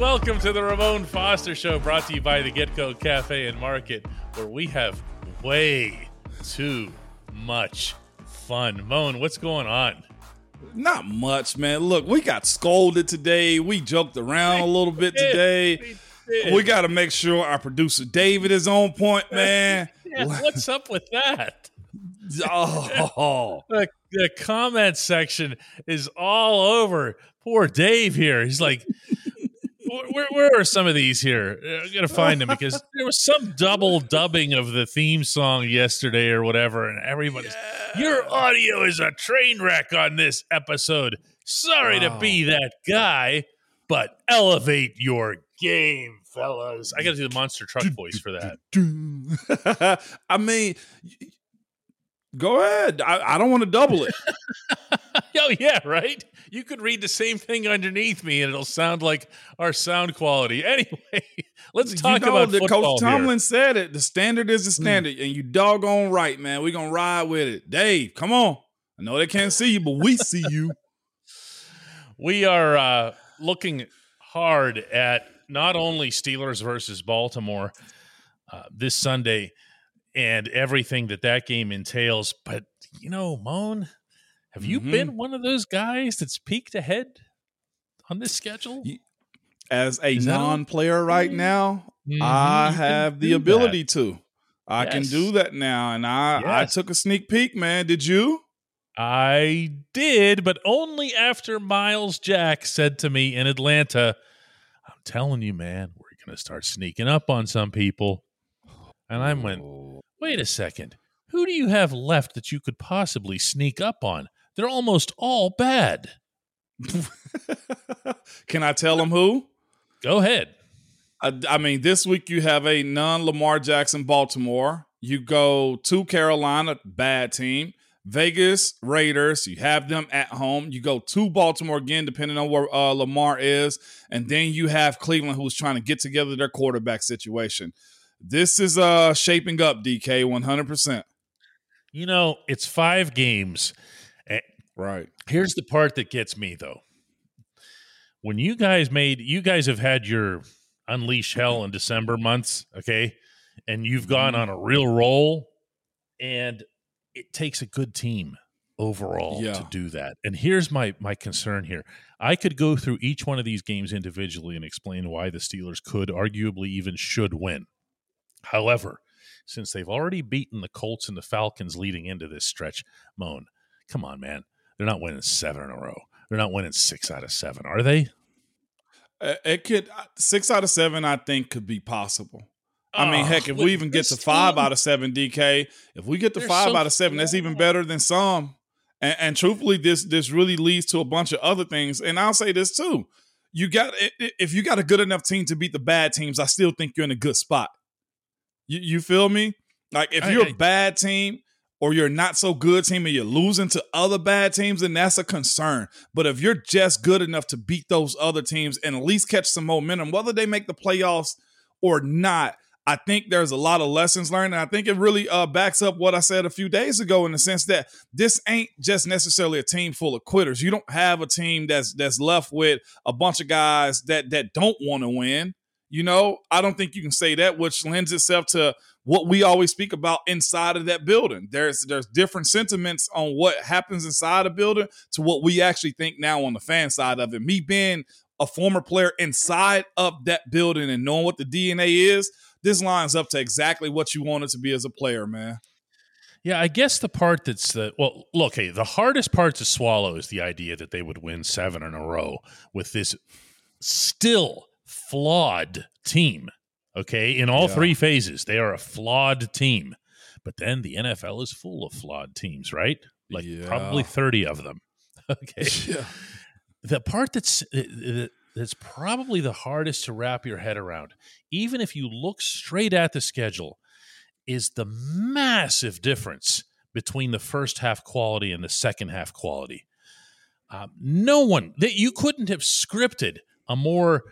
welcome to the Ramon Foster Show, brought to you by the GetGo Cafe and Market, where we have way too much fun. Moan, what's going on? Not much, man. Look, we got scolded today. We joked around a little bit today. We got to make sure our producer David is on point, man. yeah, what's up with that? Oh, the, the comment section is all over poor Dave here. He's like, where, where, are some of these here? Uh, I'm gonna find them because there was some double dubbing of the theme song yesterday or whatever, and everybody's yeah. your audio is a train wreck on this episode. Sorry wow. to be that guy, but elevate your game, fellas. I got to do the monster truck voice for that. I mean, go ahead. I, I don't want to double it. oh yeah, right. You could read the same thing underneath me, and it'll sound like our sound quality. Anyway, let's talk you know, about the. Coach Tomlin here. said it. The standard is the hmm. standard, mm. and you doggone right, man. We're gonna ride with it. Dave, come on. I know they can't see you, but we see you. We are uh, looking hard at not only Steelers versus Baltimore uh, this Sunday and everything that that game entails, but you know, Moan, have you mm-hmm. been one of those guys that's peeked ahead on this schedule? As a non-player right now, mm-hmm. I have the ability that. to. I yes. can do that now, and I yes. I took a sneak peek, man. Did you? I did, but only after Myles Jack said to me in Atlanta, "I'm telling you, man, we're gonna start sneaking up on some people." And I went, oh. "Wait a second, who do you have left that you could possibly sneak up on?" They're almost all bad. Can I tell them who? Go ahead. I, I mean, this week you have a non Lamar Jackson Baltimore. You go to Carolina, bad team. Vegas Raiders, you have them at home. You go to Baltimore again, depending on where uh, Lamar is. And then you have Cleveland, who's trying to get together their quarterback situation. This is uh, shaping up, DK, 100%. You know, it's five games. Right. Here's the part that gets me though. When you guys made you guys have had your unleash hell in December months, okay? And you've gone mm-hmm. on a real roll and it takes a good team overall yeah. to do that. And here's my my concern here. I could go through each one of these games individually and explain why the Steelers could arguably even should win. However, since they've already beaten the Colts and the Falcons leading into this stretch, Moan, come on, man. They're not winning seven in a row. They're not winning six out of seven, are they? It could uh, six out of seven. I think could be possible. I mean, heck, if we even get to five out of seven, DK, if we get to five so out of seven, that's even better than some. And, and, truthfully, this this really leads to a bunch of other things. And I'll say this too: you got if you got a good enough team to beat the bad teams, I still think you're in a good spot. You, you feel me? Like if you're a bad team, or you're not so good team and you're losing to other bad teams, then that's a concern. But if you're just good enough to beat those other teams and at least catch some momentum, whether they make the playoffs or not, I think there's a lot of lessons learned. And I think it really uh, backs up what I said a few days ago in the sense that this ain't just necessarily a team full of quitters. You don't have a team that's that's left with a bunch of guys that that don't want to win. You know, I don't think you can say that, which lends itself to what we always speak about inside of that building. There's there's different sentiments on what happens inside a building to what we actually think now on the fan side of it. Me being a former player inside of that building and knowing what the DNA is, this lines up to exactly what you wanted to be as a player, man. Yeah, I guess the part that's the well, look, hey, the hardest part to swallow is the idea that they would win seven in a row with this still flawed team Okay. In all yeah. three phases, they are a flawed team. But then the NFL is full of flawed teams, right? Like yeah. probably 30 of them. Okay. Yeah. The part that's uh, that's probably the hardest to wrap your head around, even if you look straight at the schedule, is the massive difference between the first half quality and the second half quality. Uh, no one that you couldn't have scripted a more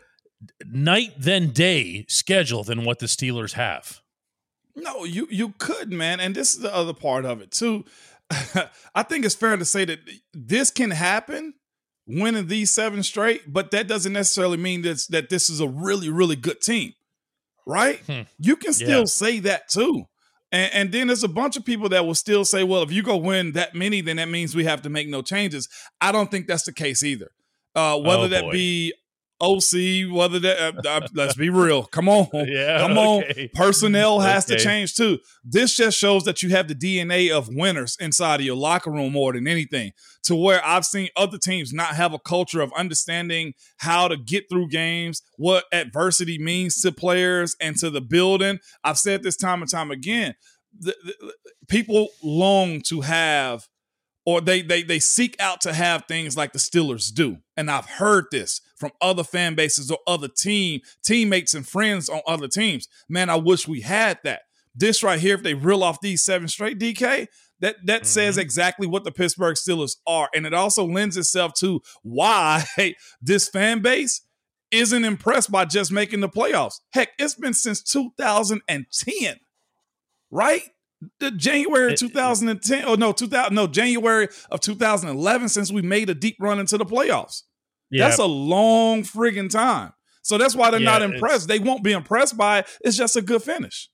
night than day schedule than what the Steelers have. No, you you could, man. And this is the other part of it too. I think it's fair to say that this can happen winning these seven straight, but that doesn't necessarily mean that, that this is a really, really good team, right? Hmm. You can still yeah. say that too. And, and, then there's a bunch of people that will still say, well, if you go win that many, then that means we have to make no changes. I don't think that's the case either. Uh, whether oh, that be OC, whether that uh, uh, let's be real. Come on. Yeah, come okay. on. Personnel has okay. to change too. This just shows that you have the DNA of winners inside of your locker room more than anything. To where I've seen other teams not have a culture of understanding how to get through games, what adversity means to players and to the building. I've said this time and time again. The, the, people long to have or they they they seek out to have things like the Steelers do. And I've heard this from other fan bases or other team teammates and friends on other teams. Man, I wish we had that. This right here, if they reel off these seven straight, DK, that that mm-hmm. says exactly what the Pittsburgh Steelers are, and it also lends itself to why this fan base isn't impressed by just making the playoffs. Heck, it's been since 2010, right? The January 2010 oh no 2000 no January of 2011 since we made a deep run into the playoffs. Yeah. That's a long friggin' time. So that's why they're yeah, not impressed. They won't be impressed by it. It's just a good finish.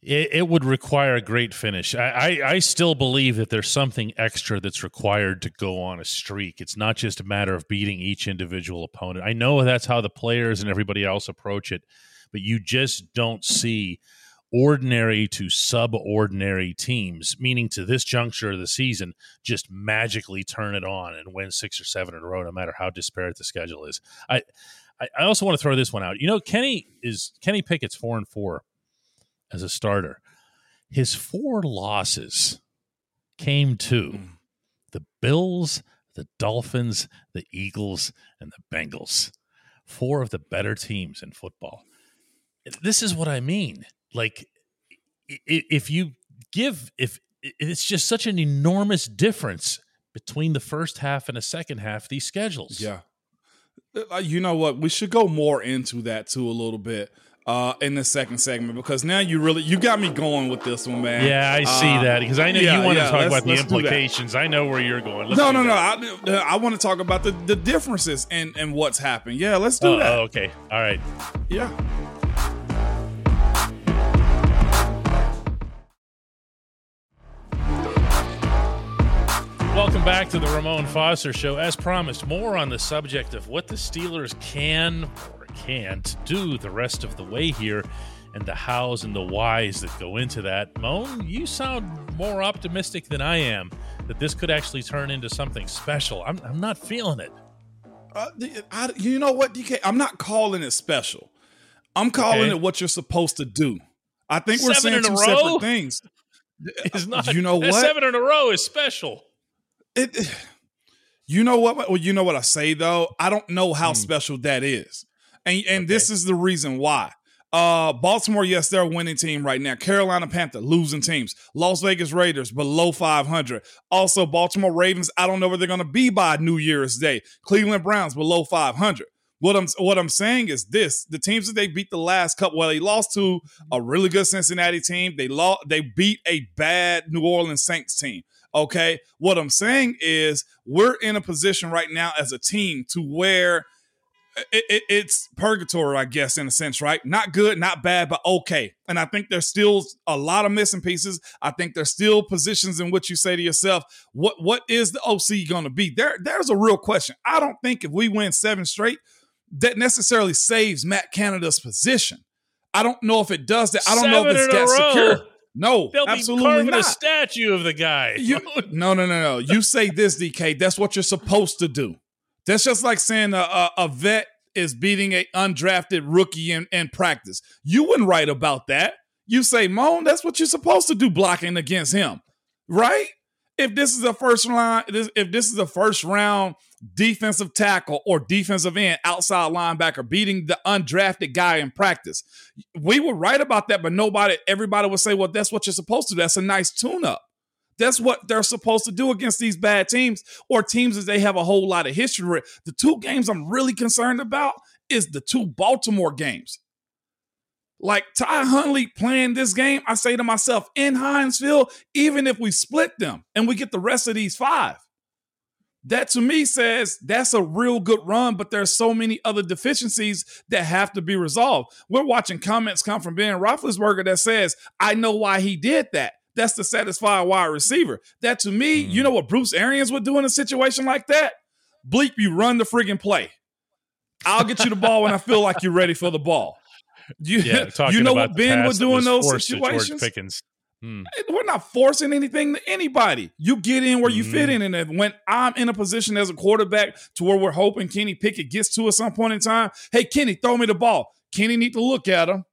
It, it would require a great finish. I, I, I still believe that there's something extra that's required to go on a streak. It's not just a matter of beating each individual opponent. I know that's how the players and everybody else approach it, but you just don't see – ordinary to subordinary teams, meaning to this juncture of the season, just magically turn it on and win six or seven in a row, no matter how disparate the schedule is. I I also want to throw this one out. You know, Kenny is Kenny Pickett's four and four as a starter. His four losses came to hmm. the Bills, the Dolphins, the Eagles, and the Bengals. Four of the better teams in football. This is what I mean like if you give if it's just such an enormous difference between the first half and the second half these schedules yeah uh, you know what we should go more into that too a little bit uh, in the second segment because now you really you got me going with this one, man. Yeah, I see uh, that because I know yeah, you want yeah, to talk about the implications. I know where you're going. Let's no, no, that. no. I, I want to talk about the, the differences and and what's happened. Yeah, let's do oh, that. Oh, okay, all right. Yeah. Back to the Ramon Foster Show. As promised, more on the subject of what the Steelers can or can't do the rest of the way here and the hows and the whys that go into that. Moan, you sound more optimistic than I am that this could actually turn into something special. I'm, I'm not feeling it. Uh, I, you know what, DK? I'm not calling it special. I'm calling okay. it what you're supposed to do. I think we're seven saying two separate things. It's not. You know what? Seven in a row is special it you know what well you know what i say though i don't know how mm. special that is and and okay. this is the reason why uh baltimore yes they're a winning team right now carolina panther losing teams las vegas raiders below 500 also baltimore ravens i don't know where they're going to be by new year's day cleveland browns below 500 what I'm what I'm saying is this: the teams that they beat the last couple, well, they lost to a really good Cincinnati team. They lost, they beat a bad New Orleans Saints team. Okay. What I'm saying is we're in a position right now as a team to where it, it, it's purgatory, I guess, in a sense, right? Not good, not bad, but okay. And I think there's still a lot of missing pieces. I think there's still positions in which you say to yourself, what what is the OC going to be? There, there's a real question. I don't think if we win seven straight, that necessarily saves Matt Canada's position. I don't know if it does that. I don't seven know if it's that secure. No, They'll absolutely be carving not. a statue of the guy. You, no, no, no, no. You say this, DK. That's what you're supposed to do. That's just like saying a, a, a vet is beating a undrafted rookie in, in practice. You wouldn't write about that. You say, Moan, that's what you're supposed to do blocking against him, right? If this is a first line, if this is a first round defensive tackle or defensive end, outside linebacker, beating the undrafted guy in practice. We were right about that, but nobody, everybody would say, well, that's what you're supposed to do. That's a nice tune up. That's what they're supposed to do against these bad teams or teams that they have a whole lot of history with. The two games I'm really concerned about is the two Baltimore games. Like Ty Huntley playing this game, I say to myself, in Field, even if we split them and we get the rest of these five, That to me says that's a real good run, but there's so many other deficiencies that have to be resolved. We're watching comments come from Ben Roethlisberger that says, "I know why he did that." That's the satisfied wide receiver. That to me, mm. you know what Bruce Arians would do in a situation like that? Bleep, you run the friggin' play. I'll get you the ball when I feel like you're ready for the ball. You, yeah, you know what Ben would do in those situations? Hmm. We're not forcing anything to anybody. You get in where you mm. fit mm-hmm. in. And when I'm in a position as a quarterback to where we're hoping Kenny Pickett gets to at some point in time, hey, Kenny, throw me the ball. Kenny need to look at him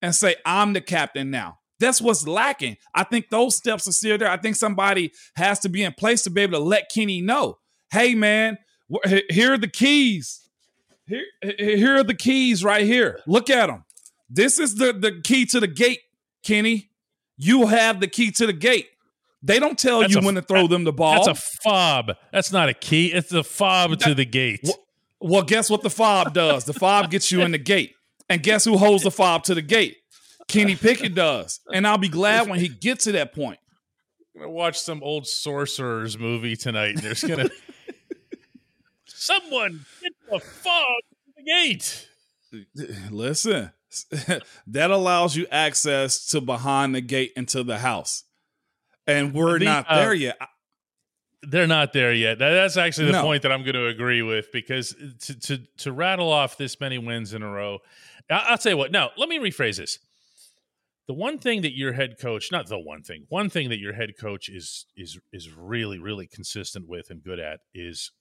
and say, I'm the captain now. That's what's lacking. I think those steps are still there. I think somebody has to be in place to be able to let Kenny know, hey, man, here are the keys. Here, here are the keys right here. Look at them. This is the, the key to the gate, Kenny. You have the key to the gate. They don't tell that's you a, when to throw them the ball. That's a fob. That's not a key. It's a fob that, to the gate. Well, well, guess what the fob does? The fob gets you in the gate. And guess who holds the fob to the gate? Kenny Pickett does. And I'll be glad when he gets to that point. I'm gonna watch some old sorcerers movie tonight. And There's gonna someone get the fob to the gate. Listen, that allows you access to behind the gate into the house. And we're the, not uh, there yet. They're not there yet. That's actually the no. point that I'm going to agree with because to, to to rattle off this many wins in a row, I'll tell you what. No, let me rephrase this. The one thing that your head coach, not the one thing, one thing that your head coach is is is really really consistent with and good at is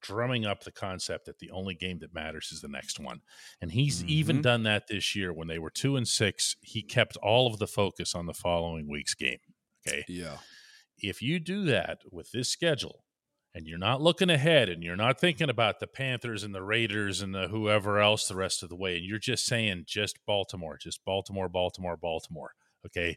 drumming up the concept that the only game that matters is the next one. And he's mm-hmm. even done that this year when they were 2 and 6, he kept all of the focus on the following week's game, okay? Yeah. If you do that with this schedule and you're not looking ahead and you're not thinking about the Panthers and the Raiders and the whoever else the rest of the way and you're just saying just Baltimore, just Baltimore, Baltimore, Baltimore, okay?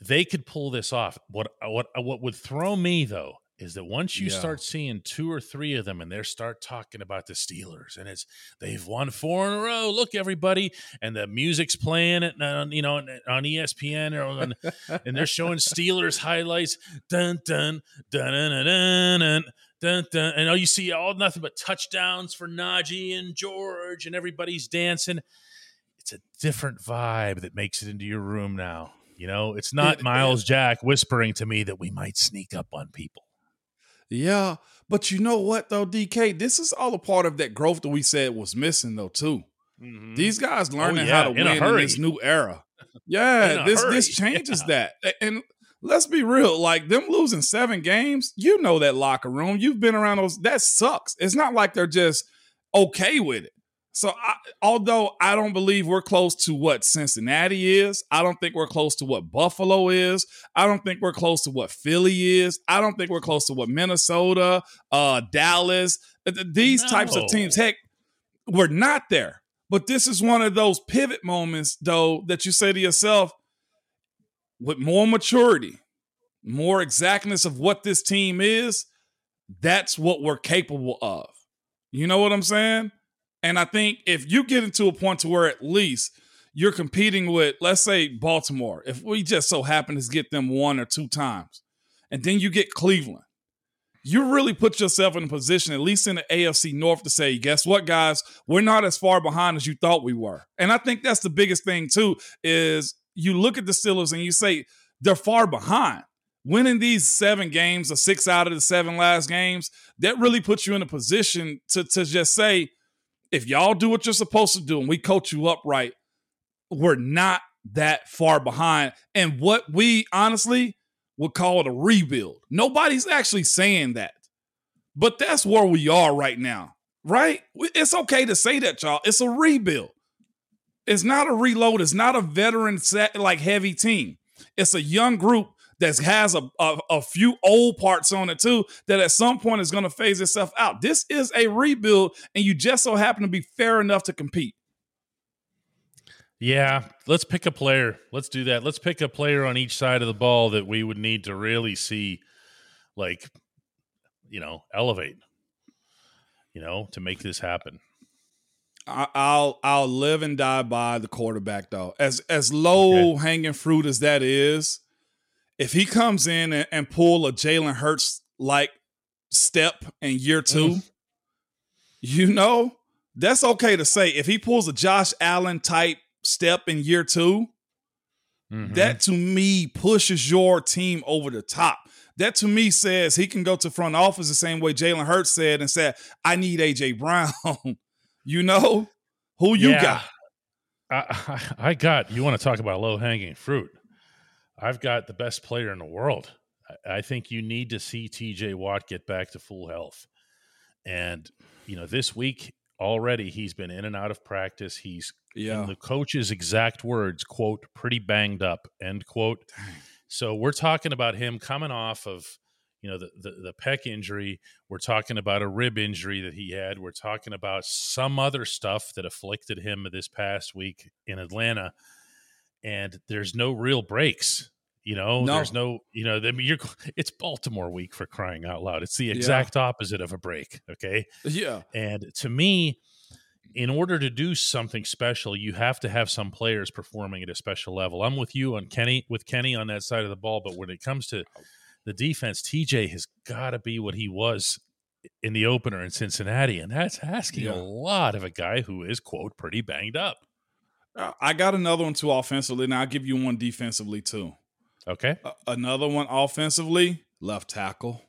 They could pull this off. What what what would throw me though is that once you yeah. start seeing two or three of them and they start talking about the Steelers and it's they've won four in a row. Look, everybody, and the music's playing it on you know on ESPN or on, and they're showing Steelers highlights. Dun dun dun dun dun dun. Dun, dun, and all you see all nothing but touchdowns for Najee and George, and everybody's dancing. It's a different vibe that makes it into your room now. You know, it's not Myles Jack whispering to me that we might sneak up on people. Yeah, but you know what though, DK, this is all a part of that growth that we said was missing though too. Mm-hmm. These guys oh, learning oh, yeah, how to in win in this new era. Yeah, this hurry. this changes yeah. that. And let's be real, like them losing seven games, you know that locker room. You've been around those. That sucks. It's not like they're just okay with it. So, I, although I don't believe we're close to what Cincinnati is, I don't think we're close to what Buffalo is. I don't think we're close to what Philly is. I don't think we're close to what Minnesota, uh, Dallas, these no. types of teams. Heck, we're not there. But this is one of those pivot moments, though, that you say to yourself, with more maturity, more exactness of what this team is, that's what we're capable of. You know what I'm saying? And I think if you get into a point to where at least you're competing with, let's say, Baltimore, if we just so happen to get them one or two times, and then you get Cleveland, you really put yourself in a position, at least in the AFC North, to say, guess what, guys, we're not as far behind as you thought we were. And I think that's the biggest thing, too, is you look at the Steelers and you say, they're far behind. Winning these seven games or six out of the seven last games, that really puts you in a position to, to just say, if y'all do what you're supposed to do and we coach you up right, we're not that far behind. And what we honestly would call it a rebuild. Nobody's actually saying that. But that's where we are right now, right? It's okay to say that, y'all. It's a rebuild. It's not a reload. It's not a veteran set like heavy team. It's a young group that has a, a, a, few old parts on it too that at some point is going to phase itself out. This is a rebuild, and you just so happen to be fair enough to compete. Yeah, let's pick a player. Let's do that. Let's pick a player on each side of the ball that we would need to really see, like, you know, elevate. You know, to make this happen. I'll I'll live and die by the quarterback though. As as low okay. hanging fruit as that is, if he comes in and, and pull a Jalen Hurts like step in year two, mm. you know, that's okay to say. If he pulls a Josh Allen type step in year 2 mm-hmm. that to me pushes your team over the top. That to me says he can go to front office the same way Jalen Hurts said and said, I need AJ Brown. you know? Who you yeah. got? I, I got, you want to talk about low hanging fruit. I've got the best player in the world. I think you need to see TJ Watt get back to full health. And, you know, this week already he's been in and out of practice. He's, yeah. in the coach's exact words, quote, pretty banged up, end quote. So we're talking about him coming off of, you know, the, the, the pec injury. We're talking about a rib injury that he had. We're talking about some other stuff that afflicted him this past week in Atlanta. And there's no real breaks you know, no. there's no, you know, I mean, you're, it's Baltimore week for crying out loud. It's the exact yeah. opposite of a break. Okay. Yeah. And to me, in order to do something special, you have to have some players performing at a special level. I'm with you on Kenny, with Kenny on that side of the ball. But when it comes to the defense, TJ has got to be what he was in the opener in Cincinnati. And that's asking yeah. a lot of a guy who is, quote, pretty banged up. Uh, I got another one too offensively. Now I'll give you one defensively too. Okay. another one offensively, left tackle.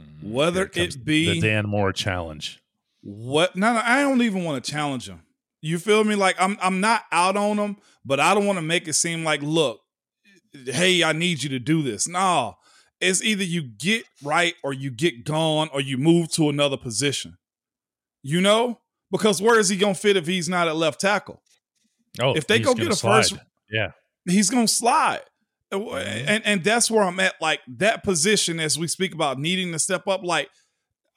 Mm, Whether it be the Dan Moore challenge. What? No, no, I don't even want to challenge him. You feel me? Like I'm, I'm not out on him, but I don't want to make it seem like, look, hey, I need you to do this. No, it's either you get right or you get gone or you move to another position. You know, because where is he gonna fit if he's not at left tackle? Oh, if they go get a slide. first, yeah, he's gonna slide. Mm-hmm. And and that's where I'm at. Like that position, as we speak about needing to step up, like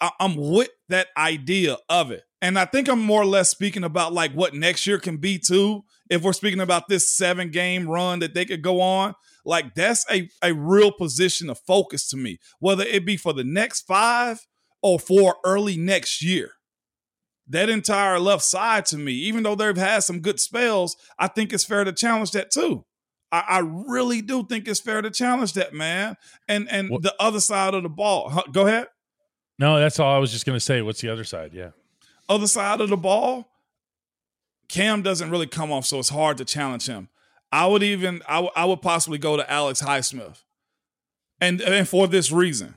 I, I'm with that idea of it. And I think I'm more or less speaking about like what next year can be too. If we're speaking about this seven game run that they could go on, like that's a, a real position of focus to me, whether it be for the next five or for early next year. That entire left side to me, even though they've had some good spells, I think it's fair to challenge that too. I, I, really do think it's fair to challenge that man. And and what? the other side of the ball. Huh, go ahead. No, that's all I was just going to say. What's the other side? Yeah. Other side of the ball. Cam doesn't really come off, so it's hard to challenge him. I would even I, w- I would possibly go to Alex Highsmith, and and for this reason,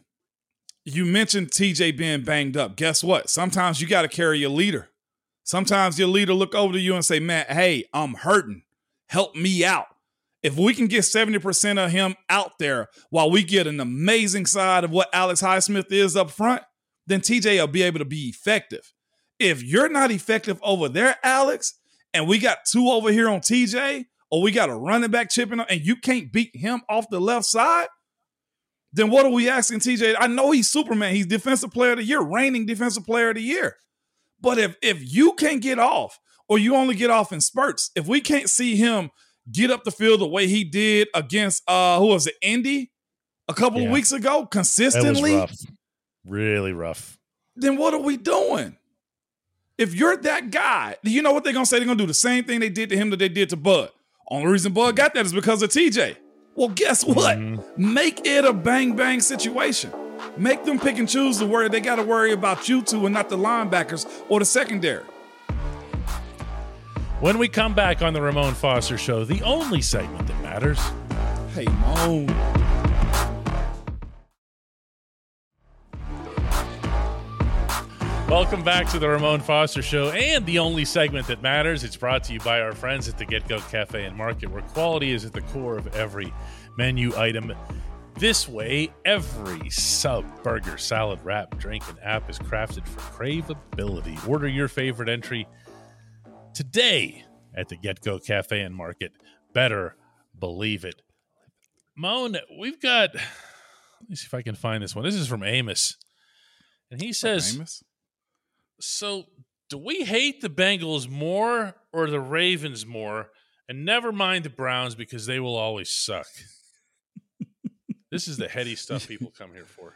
you mentioned TJ being banged up. Guess what? Sometimes you got to carry your leader. Sometimes your leader look over to you and say, "Man, hey, I'm hurting. Help me out." If we can get 70% of him out there while we get an amazing side of what Alex Highsmith is up front, then TJ will be able to be effective. If you're not effective over there, Alex, and we got two over here on TJ, or we got a running back chipping and you can't beat him off the left side, then what are we asking TJ? I know he's Superman. He's defensive player of the year, reigning defensive player of the year. But if if you can't get off, or you only get off in spurts, if we can't see him get up the field the way he did against uh who was it, Indy a couple yeah. of weeks ago, consistently. Rough. Really rough. Then what are we doing? If you're that guy, do you know what they're gonna say? They're gonna do the same thing they did to him that they did to Bud. Only reason Bud got that is because of TJ. Well, guess what? Mm-hmm. Make it a bang bang situation. Make them pick and choose the word they got to worry about you two and not the linebackers or the secondary. When we come back on the Ramon Foster Show, the only segment that matters. Hey, Mo. Welcome back to the Ramon Foster Show and the only segment that matters. It's brought to you by our friends at the Get Go Cafe and Market, where quality is at the core of every menu item. This way, every sub, burger, salad, wrap, drink, and app is crafted for craveability. Order your favorite entry today at the Get Go Cafe and Market. Better believe it. Moan, we've got. Let me see if I can find this one. This is from Amos, and he says, Amos? "So, do we hate the Bengals more or the Ravens more? And never mind the Browns because they will always suck." this is the heady stuff people come here for.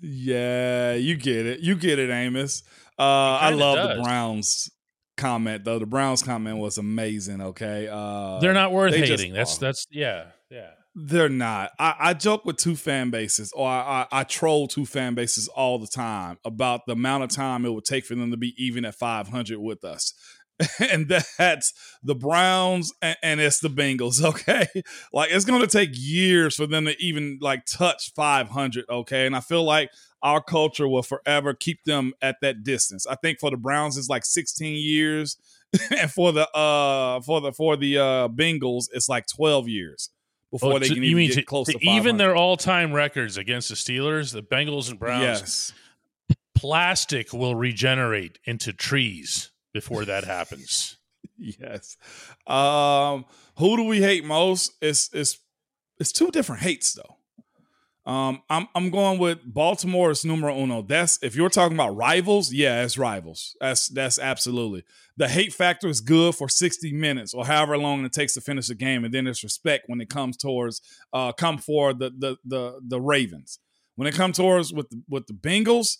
Yeah, you get it. You get it, Amos. Uh, I love does. the Browns comment though. The Browns comment was amazing. Okay, uh, they're not worth they hating. That's that's yeah, yeah. They're not. I, I, joke with two fan bases, or I, I, I, troll two fan bases all the time about the amount of time it would take for them to be even at 500 with us. and that's the Browns and, and it's the Bengals. Okay, like it's going to take years for them to even like touch 500. Okay, and I feel like our culture will forever keep them at that distance. I think for the Browns it's like 16 years, and for the uh for the for the uh Bengals it's like 12 years before oh, they can even get to, close to, to even their all-time records against the Steelers, the Bengals and Browns. Yes. Plastic will regenerate into trees before that happens. yes. Um, who do we hate most? It's it's it's two different hates though. Um, I'm I'm going with Baltimore Baltimore's numero uno. That's if you're talking about rivals, yeah, it's rivals. That's that's absolutely the hate factor is good for 60 minutes or however long it takes to finish the game, and then it's respect when it comes towards uh come for the the the the Ravens. When it comes towards with the, with the Bengals,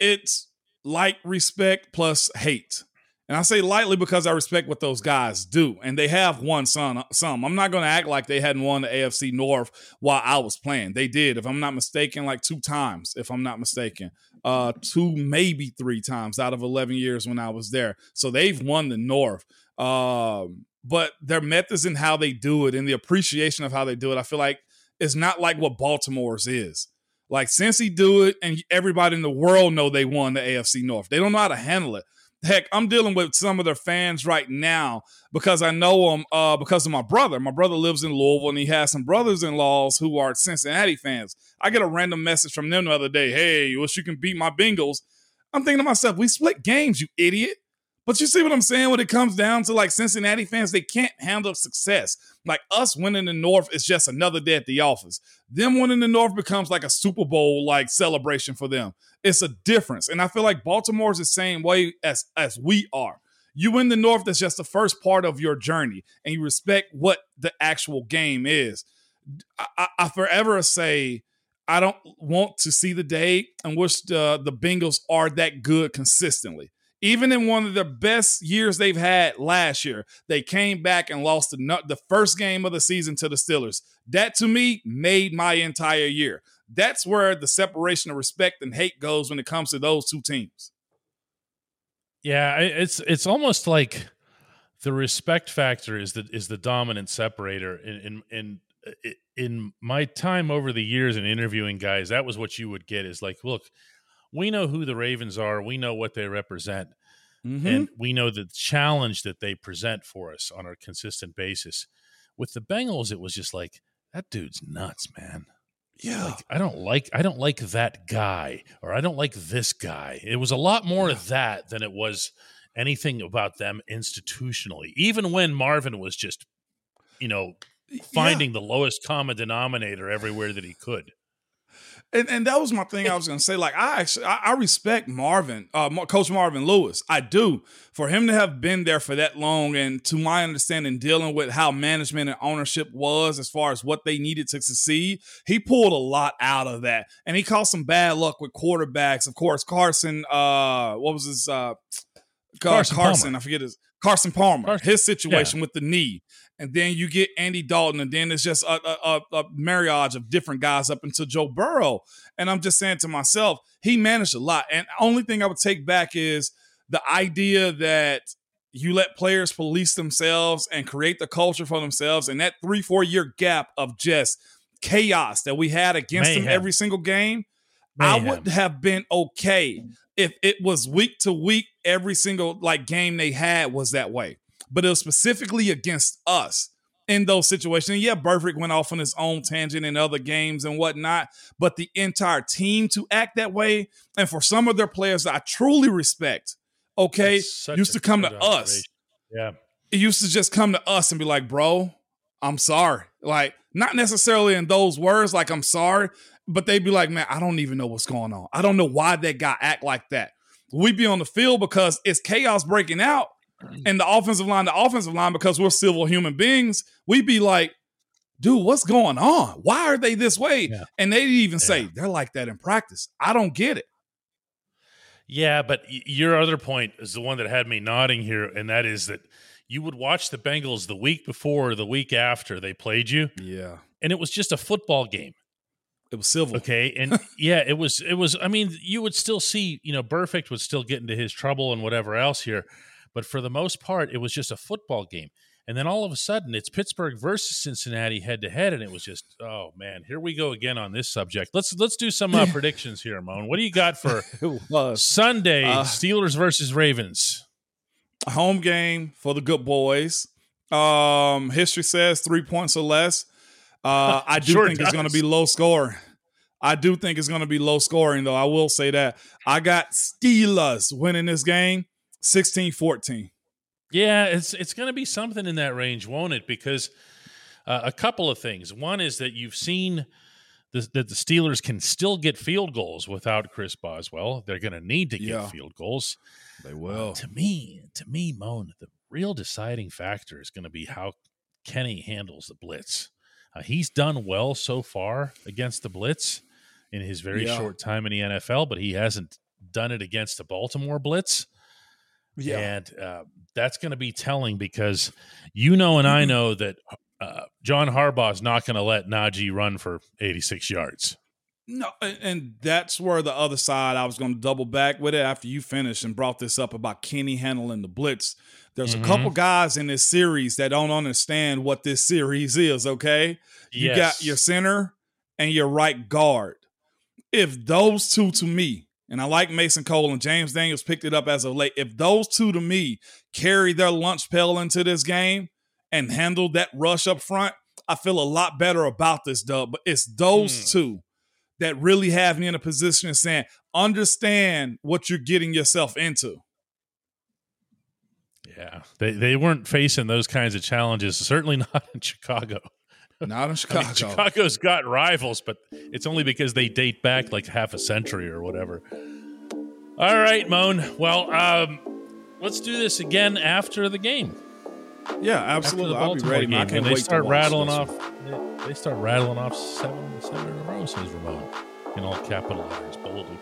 it's like respect plus hate. And I say lightly because I respect what those guys do, and they have won some. Some. I'm not going to act like they hadn't won the AFC North while I was playing. They did, if I'm not mistaken, like two times. If I'm not mistaken, uh, two maybe three times out of 11 years when I was there. So they've won the North. Um, but their methods and how they do it, and the appreciation of how they do it, I feel like it's not like what Baltimore's is. Like since he do it, and everybody in the world know they won the AFC North. They don't know how to handle it. Heck, I'm dealing with some of their fans right now because I know them uh, because of my brother. My brother lives in Louisville and he has some brothers in laws who are Cincinnati fans. I get a random message from them the other day Hey, wish you can beat my Bengals. I'm thinking to myself, we split games, you idiot. But you see what I'm saying when it comes down to like Cincinnati fans, they can't handle success. Like us winning the North is just another day at the office. Them winning the North becomes like a Super Bowl like celebration for them. It's a difference. And I feel like Baltimore's the same way as as we are. You win the North, that's just the first part of your journey, and you respect what the actual game is. I, I, I forever say I don't want to see the day in which the, the Bengals are that good consistently even in one of the best years they've had last year, they came back and lost the, the first game of the season to the Steelers. That to me made my entire year. That's where the separation of respect and hate goes when it comes to those two teams. Yeah, it's it's almost like the respect factor is the is the dominant separator in in in in my time over the years in interviewing guys that was what you would get is like look we know who the Ravens are. We know what they represent. Mm-hmm. And we know the challenge that they present for us on a consistent basis. With the Bengals, it was just like, that dude's nuts, man. Yeah. Like, I don't like I don't like that guy or I don't like this guy. It was a lot more yeah. of that than it was anything about them institutionally. Even when Marvin was just, you know, finding yeah. the lowest common denominator everywhere that he could and, and that was my thing I was gonna say. Like I actually I, I respect Marvin, uh, Coach Marvin Lewis. I do for him to have been there for that long, and to my understanding, dealing with how management and ownership was as far as what they needed to succeed. He pulled a lot out of that, and he caused some bad luck with quarterbacks. Of course, Carson. Uh, what was his? Uh, Carson, Carson I forget his Carson Palmer. Carson. His situation yeah. with the knee and then you get Andy Dalton, and then it's just a, a, a, marriage of different guys up until Joe Burrow. And I'm just saying to myself, he managed a lot. And only thing I would take back is the idea that you let players police themselves and create the culture for themselves. And that three, four year gap of just chaos that we had against Mayhem. them every single game, Mayhem. I would have been okay if it was week to week, every single like game they had was that way but it was specifically against us in those situations. And yeah, Burfict went off on his own tangent in other games and whatnot, but the entire team to act that way, and for some of their players that I truly respect, okay, used to come to us. Yeah. It used to just come to us and be like, bro, I'm sorry. Like, not necessarily in those words, like, I'm sorry, but they'd be like, man, I don't even know what's going on. I don't know why that guy act like that. We'd be on the field because it's chaos breaking out Mm-hmm. and the offensive line, the offensive line, because we're civil human beings, we'd be like, dude, what's going on? Why are they this way? Yeah. And they'd even yeah. say, they're like that in practice. I don't get it. Yeah, but your other point is the one that had me nodding here, and that is that you would watch the Bengals the week before or the week after they played you. Yeah. And it was just a football game. It was civil. Okay. And yeah, it was, it was, I mean, you would still see, you know, Burfict would still get into his trouble and whatever else here. But for the most part, it was just a football game. And then all of a sudden, it's Pittsburgh versus Cincinnati head to head, and it was just, oh man, here we go again on this subject. Let's let's do some uh, predictions here, Moan. What do you got for Sunday uh, Steelers versus Ravens? Home game for the good boys. Um, history says three points or less. Uh, I do sure think does. it's going to be low scoring. I do think it's going to be low scoring, though. I will say that. I got Steelers winning this game 16 14. Yeah, it's it's going to be something in that range, won't it? Because uh, a couple of things. One is that you've seen the, that the Steelers can still get field goals without Chris Boswell. They're going to need to get yeah, field goals. They will. Uh, to me, to me, Moan, the real deciding factor is going to be how Kenny handles the blitz. Uh, he's done well so far against the blitz in his very yeah. short time in the NFL, but he hasn't done it against the Baltimore blitz. Yeah. And uh, that's going to be telling because you know and I mm-hmm. know that uh, John Harbaugh is not going to let Najee run for 86 yards. No, and that's where the other side I was going to double back with it after you finished and brought this up about Kenny handling the blitz. There's mm-hmm. a couple guys in this series that don't understand what this series is, okay? You yes. got your center and your right guard. If those two to me and I like Mason Cole and James Daniels picked it up as a late. If those two to me carry their lunch pail into this game and handle that rush up front, I feel a lot better about this dub. But it's those mm. two that really have me in a position of saying, understand what you're getting yourself into. Yeah, they they weren't facing those kinds of challenges. Certainly not in Chicago. Not in Chicago. I mean, Chicago's got rivals, but it's only because they date back like half a century or whatever. All right, Moan. Well, um, let's do this again after the game. Yeah, absolutely. I'll be ready. Game. I can't they start rattling off. They, they, start rattling off seven, seven in a row. Says Ramon in all capital letters, boldly.